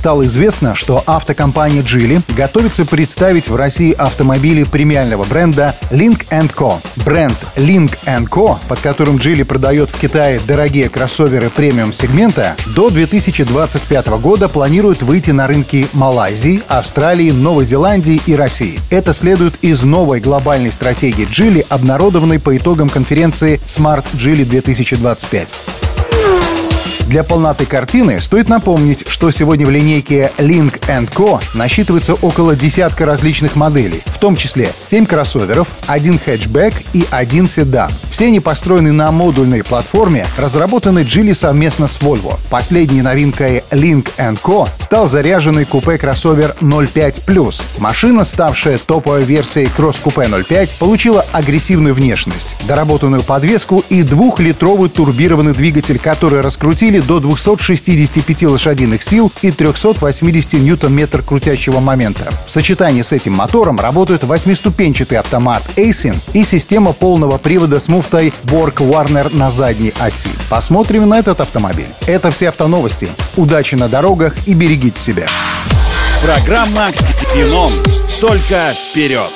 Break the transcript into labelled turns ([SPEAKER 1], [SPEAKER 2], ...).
[SPEAKER 1] Стало известно, что автокомпания Geely готовится представить в России автомобили премиального бренда Link Co. Бренд Link Co, под которым Geely продает в Китае дорогие кроссоверы премиум-сегмента, до 2025 года планирует выйти на рынки Малайзии, Австралии, Новой Зеландии и России. Это следует из новой глобальной стратегии Geely, обнародованной по итогам конференции Smart Geely 2020 2025. Для полноты картины стоит напомнить, что сегодня в линейке Link Co насчитывается около десятка различных моделей, в том числе 7 кроссоверов, один хэтчбэк и один седан. Все они построены на модульной платформе, разработанной Geely совместно с Volvo. Последней новинкой Link Co стал заряженный купе-кроссовер 05+. Машина, ставшая топовой версией кросс-купе 05, получила агрессивную внешность, доработанную подвеску и двухлитровый турбированный двигатель, который раскрутили до 265 лошадиных сил и 380 ньютон-метр крутящего момента. В сочетании с этим мотором работают восьмиступенчатый автомат ASIN и система полного привода с муфтой Borg Warner на задней оси. Посмотрим на этот автомобиль. Это все автоновости. Удачи на дорогах и берегите себя.
[SPEAKER 2] Программа «Ксенон». Только вперед!